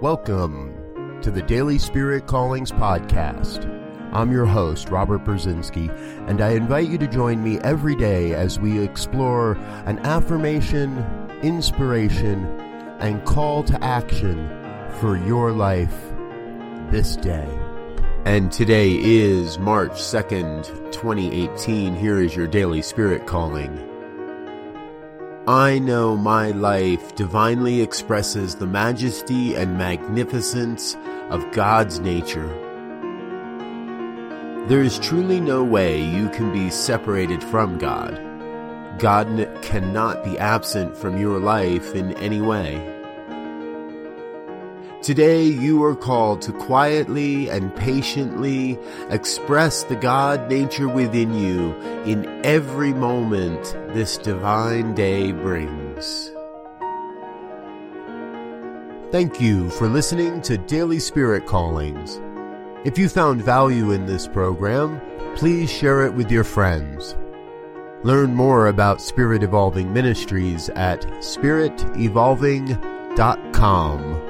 Welcome to the Daily Spirit Callings Podcast. I'm your host, Robert Brzezinski, and I invite you to join me every day as we explore an affirmation, inspiration, and call to action for your life this day. And today is March 2nd, 2018. Here is your Daily Spirit Calling. I know my life divinely expresses the majesty and magnificence of God's nature. There is truly no way you can be separated from God. God cannot be absent from your life in any way. Today you are called to quietly and patiently express the God nature within you in every moment this divine day brings. Thank you for listening to Daily Spirit Callings. If you found value in this program, please share it with your friends. Learn more about Spirit Evolving Ministries at spiritevolving.com.